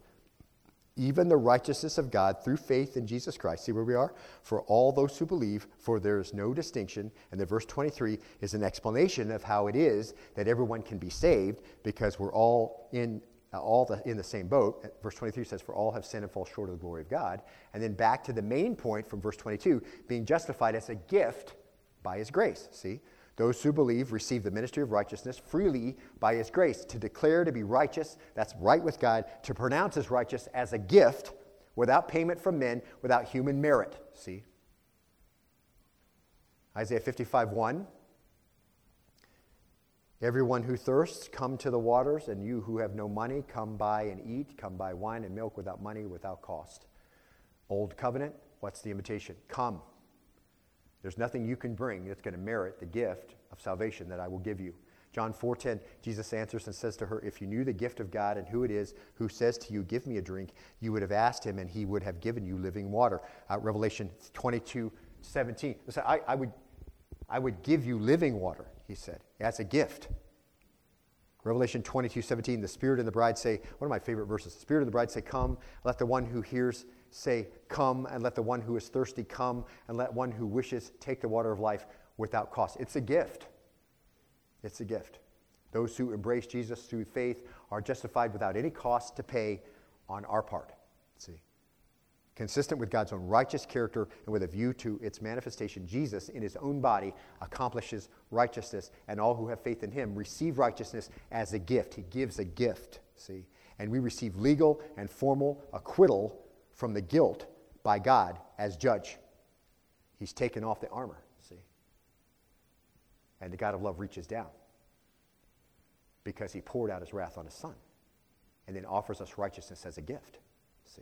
Even the righteousness of God through faith in Jesus Christ. See where we are? For all those who believe, for there is no distinction. And then verse 23 is an explanation of how it is that everyone can be saved because we're all in Uh, all the, in the same boat. Uh, verse 23 says, For all have sinned and fall short of the glory of God. And then back to the main point from verse 22, being justified as a gift by his grace. See? Those who believe receive the ministry of righteousness freely by his grace. To declare to be righteous, that's right with God. To pronounce as righteous as a gift without payment from men, without human merit. See? Isaiah 55 1. Everyone who thirsts, come to the waters, and you who have no money, come buy and eat. Come buy wine and milk without money, without cost. Old covenant, what's the invitation? Come. There's nothing you can bring that's going to merit the gift of salvation that I will give you. John 4:10, Jesus answers and says to her, "If you knew the gift of God and who it is who says to you, give me a drink, you would have asked him and he would have given you living water." Uh, Revelation 22:17. Listen, I, I, would, I would give you living water, he said. That's a gift. Revelation 22:17, the Spirit and the bride say, one of my favorite verses, the Spirit and the bride say, Come, let the one who hears say, Come, and let the one who is thirsty come, and let one who wishes take the water of life without cost. It's a gift. It's a gift. Those who embrace Jesus through faith are justified without any cost to pay on our part. Consistent with God's own righteous character and with a view to its manifestation, Jesus, in his own body, accomplishes righteousness, and all who have faith in him receive righteousness as a gift. He gives a gift, see? And we receive legal and formal acquittal from the guilt by God as judge. He's taken off the armor. See? And the God of love reaches down because he poured out his wrath on his son and then offers us righteousness as a gift. See?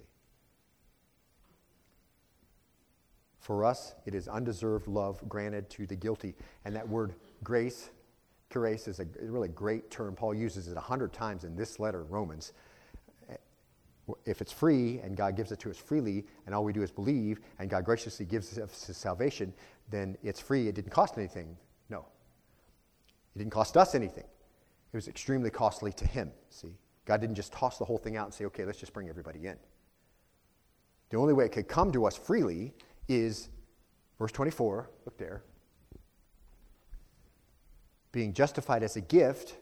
For us, it is undeserved love granted to the guilty. And that word grace, grace, is a really great term. Paul uses it a hundred times in this letter, Romans. If it's free and God gives it to us freely, and all we do is believe, and God graciously gives us his salvation, then it's free. It didn't cost anything. No, it didn't cost us anything. It was extremely costly to him, see? God didn't just toss the whole thing out and say, okay, let's just bring everybody in. The only way it could come to us freely is, verse 24, look there, being justified as a gift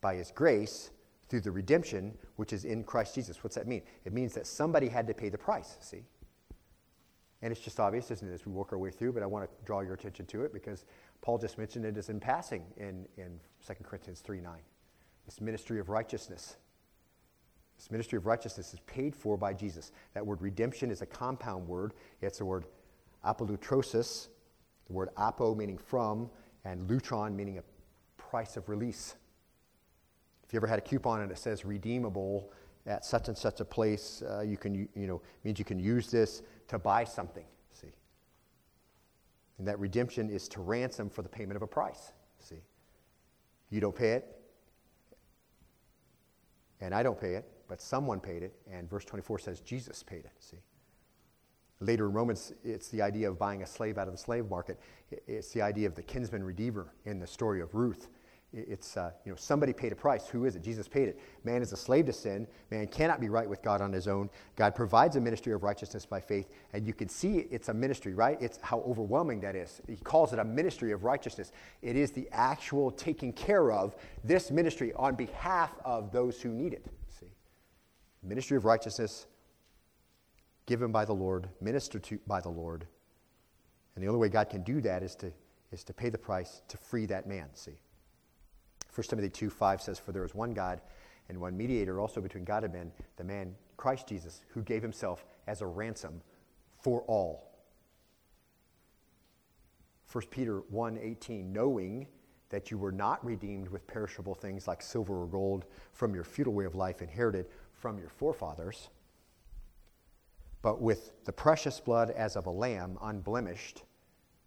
by his grace through the redemption which is in Christ Jesus. What's that mean? It means that somebody had to pay the price, see? And it's just obvious, isn't it, as we work our way through, but I want to draw your attention to it because Paul just mentioned it as in passing in, in 2 Corinthians 3 9. This ministry of righteousness. This ministry of righteousness is paid for by Jesus. That word redemption is a compound word. It's the word apolutrosis, the word apo meaning from, and lutron meaning a price of release. If you ever had a coupon and it says redeemable at such and such a place, uh, you can, you know, means you can use this to buy something. See? And that redemption is to ransom for the payment of a price. See? You don't pay it, and I don't pay it, but someone paid it, and verse 24 says Jesus paid it. See? Later in Romans, it's the idea of buying a slave out of the slave market. It's the idea of the kinsman redeemer in the story of Ruth. It's, uh, you know, somebody paid a price. Who is it? Jesus paid it. Man is a slave to sin. Man cannot be right with God on his own. God provides a ministry of righteousness by faith, and you can see it's a ministry, right? It's how overwhelming that is. He calls it a ministry of righteousness. It is the actual taking care of this ministry on behalf of those who need it. See? Ministry of righteousness given by the Lord, ministered to by the Lord. And the only way God can do that is to, is to pay the price to free that man, see? 1 Timothy 2 5 says, For there is one God and one mediator also between God and men, the man Christ Jesus, who gave himself as a ransom for all. 1 Peter 1 18, knowing that you were not redeemed with perishable things like silver or gold from your futile way of life inherited from your forefathers, but with the precious blood as of a lamb, unblemished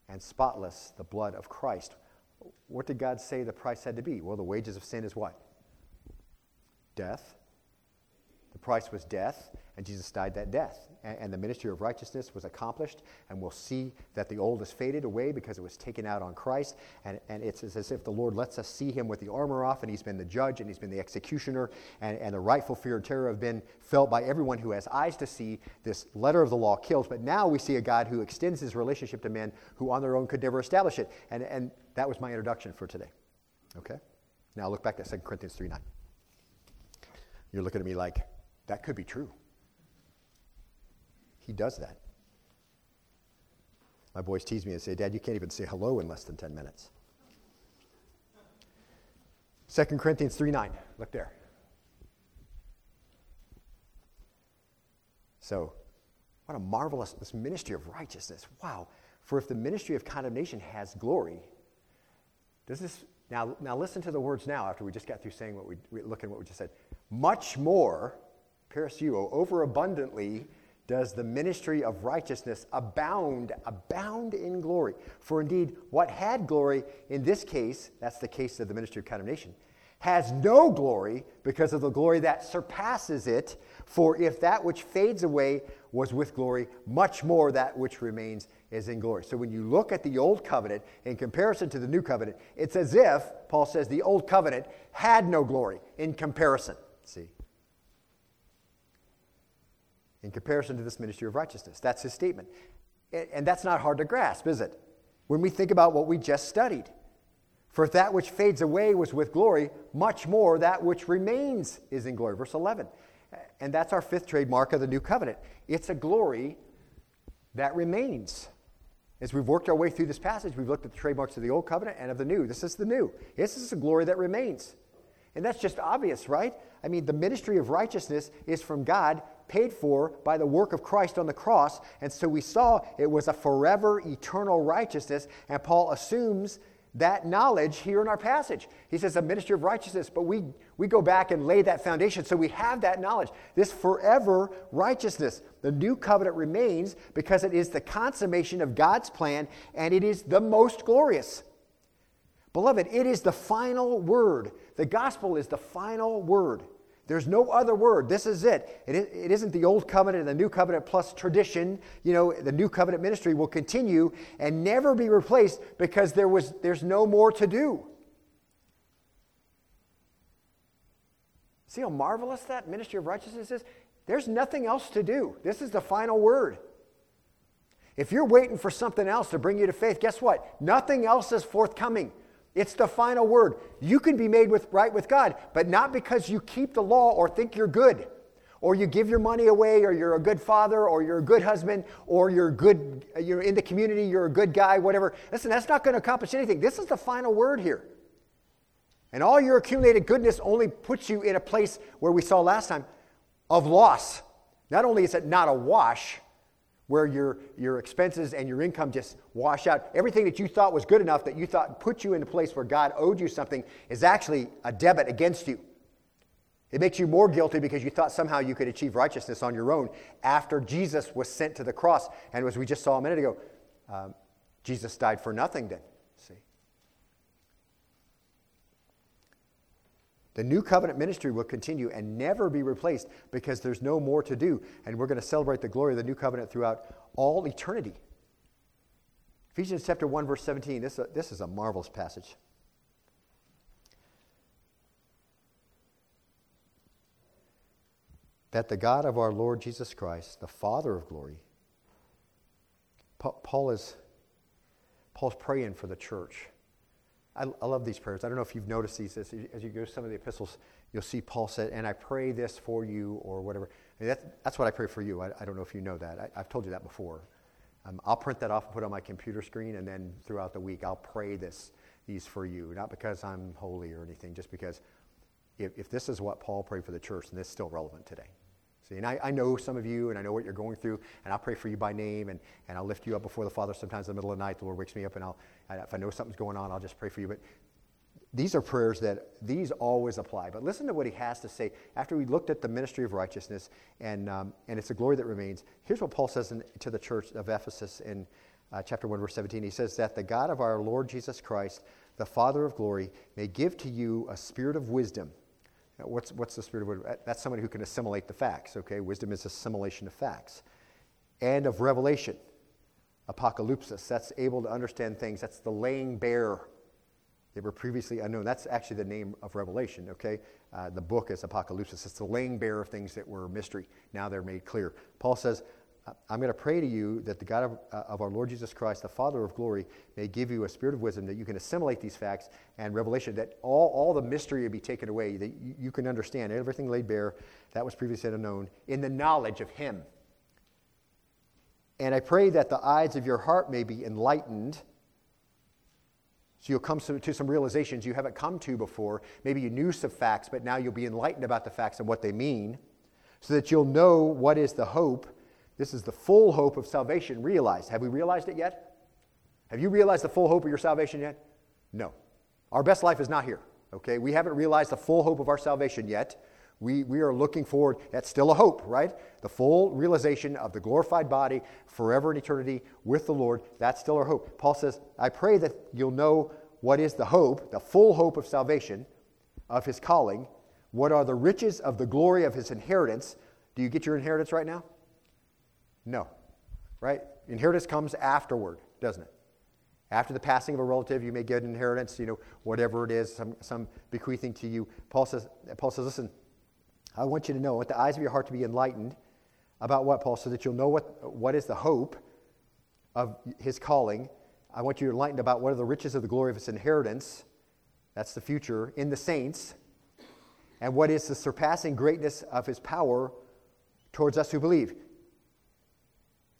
and spotless, the blood of Christ what did God say the price had to be? Well, the wages of sin is what? Death. Price was death, and Jesus died that death. And, and, the ministry of righteousness was accomplished, and we'll see that the old has faded away because it was taken out on Christ. And, and it's as if the Lord lets us see him with the armor off, and he's been the judge, and he's been the executioner, and, and the rightful fear and terror have been felt by everyone who has eyes to see. This letter of the law kills, but now we see a God who extends his relationship to men who on their own could never establish it. And, and that was my introduction for today. Okay? Now look back at 2 Corinthians 3 9. You're looking at me like, that could be true. He does that. My boys tease me and say, Dad, you can't even say hello in less than 10 minutes. 2 Corinthians 3 9. Look there. So, What a marvelous this ministry of righteousness. Wow. For if the ministry of condemnation has glory, does this now now listen to the words now after we just got through saying what we, we look at what we just said. Much more, perisseuo, overabundantly does the ministry of righteousness abound, abound in glory. For indeed, what had glory in this case, that's the case of the ministry of condemnation, has no glory because of the glory that surpasses it. For if that which fades away was with glory, much more that which remains is in glory. So when you look at the old covenant in comparison to the new covenant, it's as if, Paul says, the old covenant had no glory in comparison. See? In comparison to this ministry of righteousness. That's his statement. And that's not hard to grasp, is it? When we think about what we just studied. For that which fades away was with glory, much more that which remains is in glory. Verse 11. And that's our fifth trademark of the new covenant. It's a glory that remains. As we've worked our way through this passage, we've looked at the trademarks of the old covenant and of the new. This is the new. This is a glory that remains. And that's just obvious, right? I mean, the ministry of righteousness is from God paid for by the work of Christ on the cross. And so we saw it was a forever, eternal righteousness. And Paul assumes that knowledge here in our passage. He says a ministry of righteousness, but we, we go back and lay that foundation. So we have that knowledge, this forever righteousness. The new covenant remains because it is the consummation of God's plan and it is the most glorious. Beloved, it is the final word. The gospel is the final word. There's no other word. This is it. It, it isn't the old covenant and the new covenant plus tradition. You know, the new covenant ministry will continue and never be replaced because there was, there's no more to do. See how marvelous that ministry of righteousness is? There's nothing else to do. This is the final word. If you're waiting for something else to bring you to faith, guess what? Nothing else is forthcoming. It's the final word. You can be made with, right with God, but not because you keep the law or think you're good, or you give your money away, or you're a good father, or you're a good husband, or you're good, you're in the community, you're a good guy, whatever. Listen, that's not going to accomplish anything. This is the final word here. And all your accumulated goodness only puts you in a place where we saw last time of loss. Not only is it not a wash, where your, your expenses and your income just wash out. Everything that you thought was good enough, that you thought put you in a place where God owed you something, is actually a debit against you. It makes you more guilty because you thought somehow you could achieve righteousness on your own after Jesus was sent to the cross. And as we just saw a minute ago, um, Jesus died for nothing then. The new covenant ministry will continue and never be replaced because there's no more to do. And we're going to celebrate the glory of the new covenant throughout all eternity. Ephesians chapter 1, verse 17. This, uh, this is a marvelous passage. That the God of our Lord Jesus Christ, the Father of glory, Paul is Paul's praying for the church. I, I, love these prayers. I don't know if you've noticed these as as you go to some of the epistles, you'll see Paul said, and I pray this for you or whatever. I mean, that, that's what I pray for you. I, I, don't know if you know that. I, have told you that before. Um, I'll print that off and put it on my computer screen, and then throughout the week, I'll pray this, these for you. Not because I'm holy or anything, just because if, if this is what Paul prayed for the church, then it's still relevant today. See, and I, I, know some of you, and I know what you're going through, and I'll pray for you by name, and, and I'll lift you up before the Father sometimes in the middle of the night. The Lord wakes me up, and I'll, if I know something's going on, I'll just pray for you. But these are prayers that these always apply. But listen to what he has to say after we looked at the ministry of righteousness, and, um, and it's a glory that remains. Here's what Paul says in, to the church of Ephesus in uh, chapter 1, verse 17. He says, That the God of our Lord Jesus Christ, the Father of glory, may give to you a spirit of wisdom What's, what's the spirit of wisdom? That's somebody who can assimilate the facts, okay? Wisdom is assimilation of facts. And of revelation, apocalypsis. That's able to understand things. That's the laying bare. They were previously unknown. That's actually the name of Revelation, okay? Uh, the book is Apocalypsis. It's the laying bare of things that were mystery. Now they're made clear. Paul says, I'm going to pray to you that the God of, uh, of, our Lord Jesus Christ, the Father of glory, may give you a spirit of wisdom that you can assimilate these facts and revelation, that all, all the mystery will be taken away, that you, you can understand everything laid bare that was previously unknown in the knowledge of Him. And I pray that the eyes of your heart may be enlightened. So you'll come to some realizations you haven't come to before. Maybe you knew some facts, but now you'll be enlightened about the facts and what they mean, so that you'll know what is the hope This is the full hope of salvation realized. Have we realized it yet? Have you realized the full hope of your salvation yet? No. Our best life is not here, okay? We haven't realized the full hope of our salvation yet. We, we are looking forward. That's still a hope, right? The full realization of the glorified body forever in eternity with the Lord. That's still our hope. Paul says, I pray that you'll know what is the hope, the full hope of salvation, of his calling. What are the riches of the glory of his inheritance? Do you get your inheritance right now? No. Right? Inheritance comes afterward, doesn't it? After the passing of a relative, you may get an inheritance, you know, whatever it is, some, some bequeathing to you. Paul says, Paul says, listen, I want you to know, with the eyes of your heart to be enlightened about what, Paul, so that you'll know what, what is the hope of his calling. I want you to enlightened about what are the riches of the glory of his inheritance. That's the future in the saints. And what is the surpassing greatness of his power towards us who believe.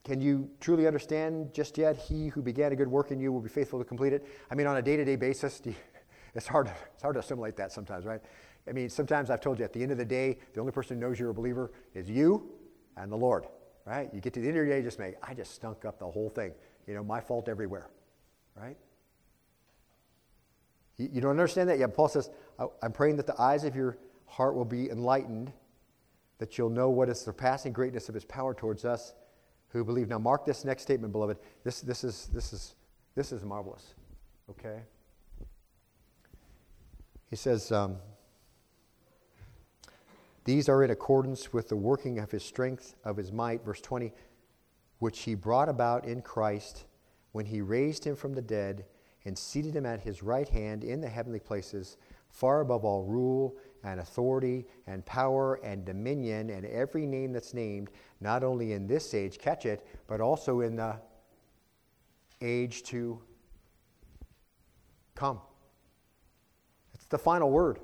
Can you truly understand just yet? He who began a good work in you will be faithful to complete it. I mean, on a day to day basis, [laughs] it's hard, it's hard to assimilate that sometimes, right? I mean, sometimes I've told you at the end of the day, the only person who knows you're a believer is you and the Lord, right? You get to the end of your day, just make, I just stunk up the whole thing. You know, my fault everywhere, right? You, you don't understand that yet. Paul says, I'm praying that the eyes of your heart will be enlightened, that you'll know what is the surpassing greatness of his power towards us who believe. Now, mark this next statement, beloved. This, this, is, this, is, this is marvelous, okay? He says, um, these are in accordance with the working of his strength, of his might, verse 20, which he brought about in Christ when he raised him from the dead and seated him at his right hand in the heavenly places, far above all rule and authority and power and dominion and every name that's named, not only in this age, catch it, but also in the age to come. It's the final word.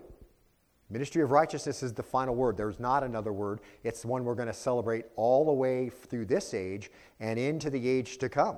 Ministry of righteousness is the final word. There's not another word. It's the one we're going to celebrate all the way through this age and into the age to come.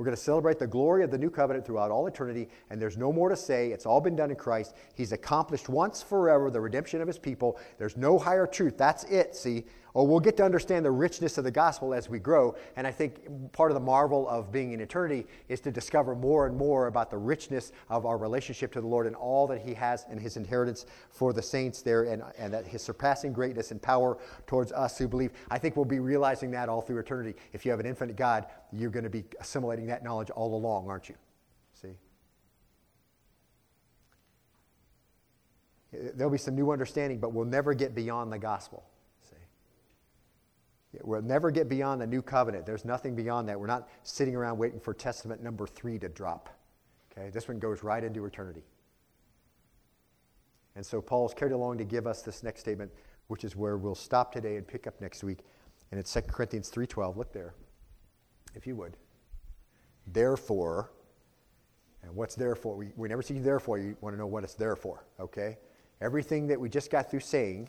We're going to celebrate the glory of the new covenant throughout all eternity, and there's no more to say. It's all been done in Christ. He's accomplished once forever the redemption of his people. There's no higher truth. That's it, see? Or we'll get to understand the richness of the gospel as we grow. And I think part of the marvel of being in eternity is to discover more and more about the richness of our relationship to the Lord and all that He has and His inheritance for the saints there, and, and that His surpassing greatness and power towards us who believe. I think we'll be realizing that all through eternity. If you have an infinite God, you're going to be assimilating that knowledge all along, aren't you? See? There'll be some new understanding, but we'll never get beyond the gospel. We'll never get beyond the new covenant. There's nothing beyond that. We're not sitting around waiting for testament number three to drop. Okay, this one goes right into eternity. And so Paul's carried along to give us this next statement, which is where we'll stop today and pick up next week. And it's 2 Corinthians 3.12. Look there, if you would. Therefore, and what's there for? We, we never see therefore. You want to know what it's there for, okay? Everything that we just got through saying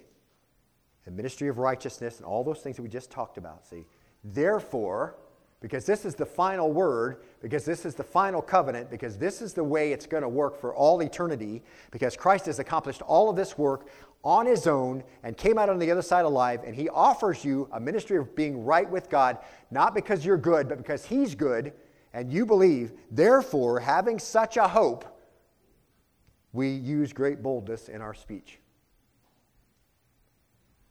the ministry of righteousness, and all those things that we just talked about. See, therefore, because this is the final word, because this is the final covenant, because this is the way it's going to work for all eternity, because Christ has accomplished all of this work on his own and came out on the other side alive, and he offers you a ministry of being right with God, not because you're good, but because he's good and you believe. Therefore, having such a hope, we use great boldness in our speech.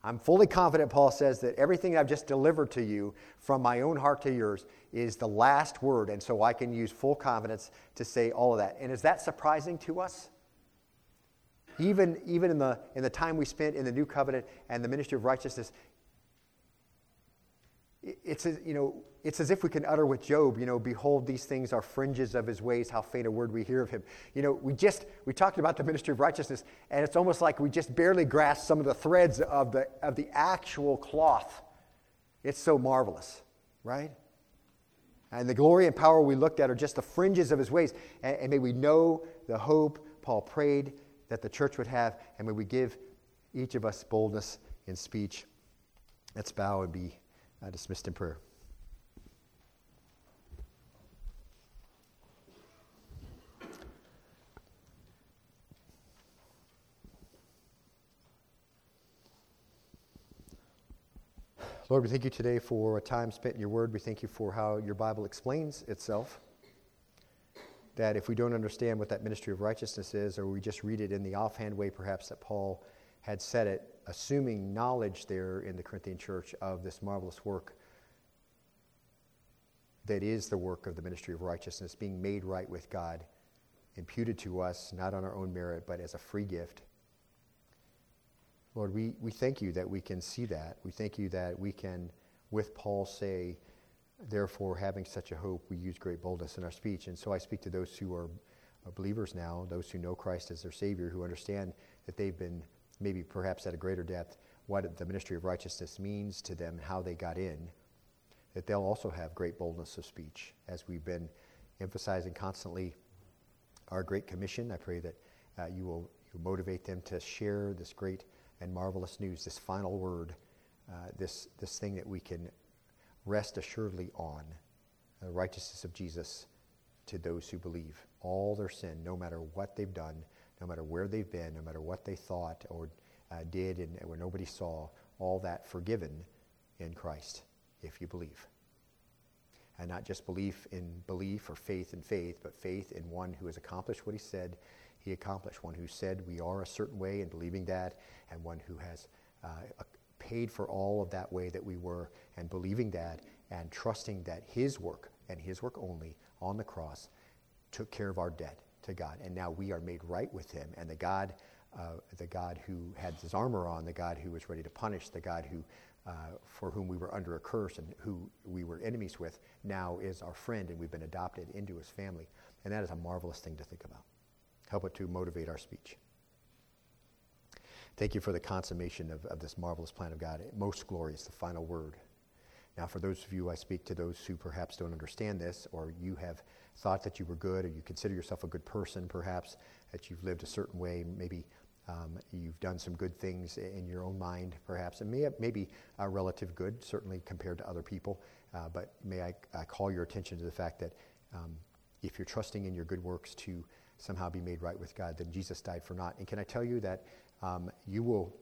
I'm fully confident, Paul says, that everything I've just delivered to you from my own heart to yours is the last word. And so I can use full confidence to say all of that. And is that surprising to us? Even, even in, the, in the time we spent in the new covenant and the ministry of righteousness, it's, you know, it's as if we can utter with Job, you know, behold, these things are fringes of his ways, how faint a word we hear of him. You know, we just, we talked about the ministry of righteousness, and it's almost like we just barely grasp some of the threads of the, of the actual cloth. It's so marvelous, right? And the glory and power we looked at are just the fringes of his ways. And, and may we know the hope Paul prayed that the church would have, and may we give each of us boldness in speech. Let's bow and be uh, dismissed in prayer. Lord, we thank you today for a time spent in your word. We thank you for how your Bible explains itself. That if we don't understand what that ministry of righteousness is, or we just read it in the offhand way perhaps that Paul had said it, assuming knowledge there in the Corinthian church of this marvelous work that is the work of the ministry of righteousness, being made right with God, imputed to us, not on our own merit, but as a free gift. Lord, we, we thank you that we can see that. We thank you that we can, with Paul, say, therefore, having such a hope, we use great boldness in our speech. And so I speak to those who are believers now, those who know Christ as their Savior, who understand that they've been, maybe perhaps at a greater depth, what the ministry of righteousness means to them, and how they got in, that they'll also have great boldness of speech. As we've been emphasizing constantly our Great Commission, I pray that uh, you will you motivate them to share this great and marvelous news, this final word, uh, this, this thing that we can rest assuredly on, the righteousness of Jesus to those who believe. All their sin, no matter what they've done, no matter where they've been, no matter what they thought or uh, did and where nobody saw, all that forgiven in Christ if you believe. And not just belief in belief or faith in faith, but faith in one who has accomplished what he said he accomplished. One who said we are a certain way and believing that, and one who has uh, paid for all of that way that we were and believing that and trusting that his work and his work only on the cross took care of our debt to God. And now we are made right with him. And the God, uh, the God who had his armor on, the God who was ready to punish, the God who uh, for whom we were under a curse and who we were enemies with, now is our friend and we've been adopted into his family. And that is a marvelous thing to think about. Help it to motivate our speech. Thank you for the consummation of, of this marvelous plan of God. Most glorious, the final word. Now, for those of you I speak to, those who perhaps don't understand this, or you have thought that you were good, or you consider yourself a good person, perhaps, that you've lived a certain way, maybe um, you've done some good things in your own mind, perhaps, and may, maybe a relative good, certainly compared to other people. Uh, but may I, I, call your attention to the fact that um, if you're trusting in your good works to somehow be made right with God, then Jesus died for naught. And can I tell you that um, you will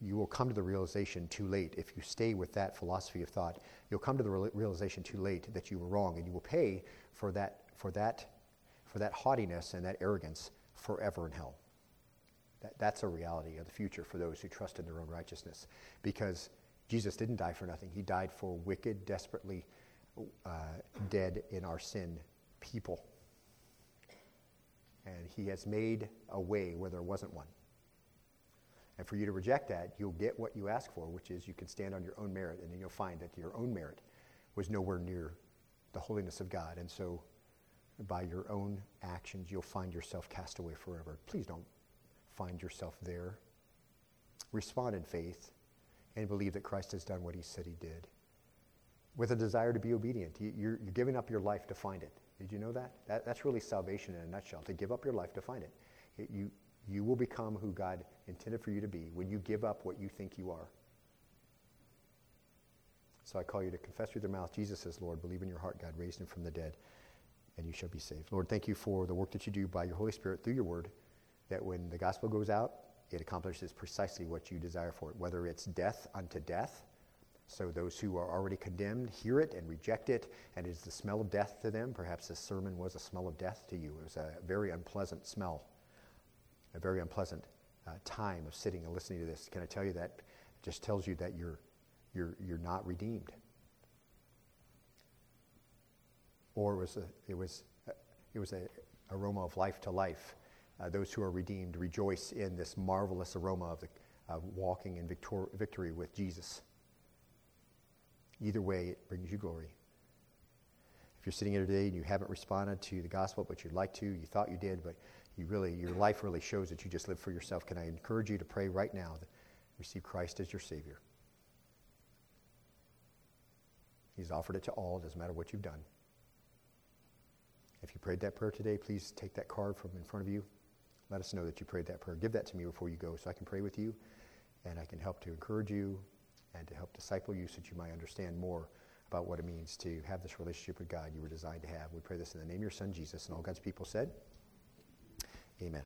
you will come to the realization too late if you stay with that philosophy of thought. You'll come to the realization too late that you were wrong, and you will pay for that for that for that haughtiness and that arrogance forever in hell. That, that's a reality of the future for those who trust in their own righteousness, because Jesus didn't die for nothing. He died for wicked, desperately uh, dead in our sin people and He has made a way where there wasn't one. And for you to reject that, you'll get what you ask for, which is you can stand on your own merit, and then you'll find that your own merit was nowhere near the holiness of God. And so, by your own actions, you'll find yourself cast away forever. Please don't find yourself there. Respond in faith and believe that Christ has done what he said he did with a desire to be obedient. You're, giving up your life to find it. Did you know that? that? That's really salvation in a nutshell, to give up your life to find it. it. You, you will become who God intended for you to be when you give up what you think you are. So I call you to confess with your mouth, Jesus is Lord. Believe in your heart, God raised him from the dead, and you shall be saved. Lord, thank you for the work that you do by your Holy Spirit through your word, that when the gospel goes out, it accomplishes precisely what you desire for it, whether it's death unto death so those who are already condemned hear it and reject it, and it is the smell of death to them. Perhaps this sermon was a smell of death to you. It was a very unpleasant smell, a very unpleasant uh, time of sitting and listening to this. Can I tell you that? just tells you that you're, you're, you're not redeemed. Or it was a, it was, it was a aroma of life to life. Uh, those who are redeemed rejoice in this marvelous aroma of the, walking in victor- victory with Jesus. Either way, it brings you glory. If you're sitting here today and you haven't responded to the gospel, but you'd like to, you thought you did, but you really, your life really shows that you just live for yourself, can I encourage you to pray right now that receive Christ as your Savior? He's offered it to all, it doesn't matter what you've done. If you prayed that prayer today, please take that card from in front of you. Let us know that you prayed that prayer. Give that to me before you go so I can pray with you and I can help to encourage you and to help disciple you so that you might understand more about what it means to have this relationship with God you were designed to have. We pray this in the name of your Son, Jesus, and all God's people said, Amen.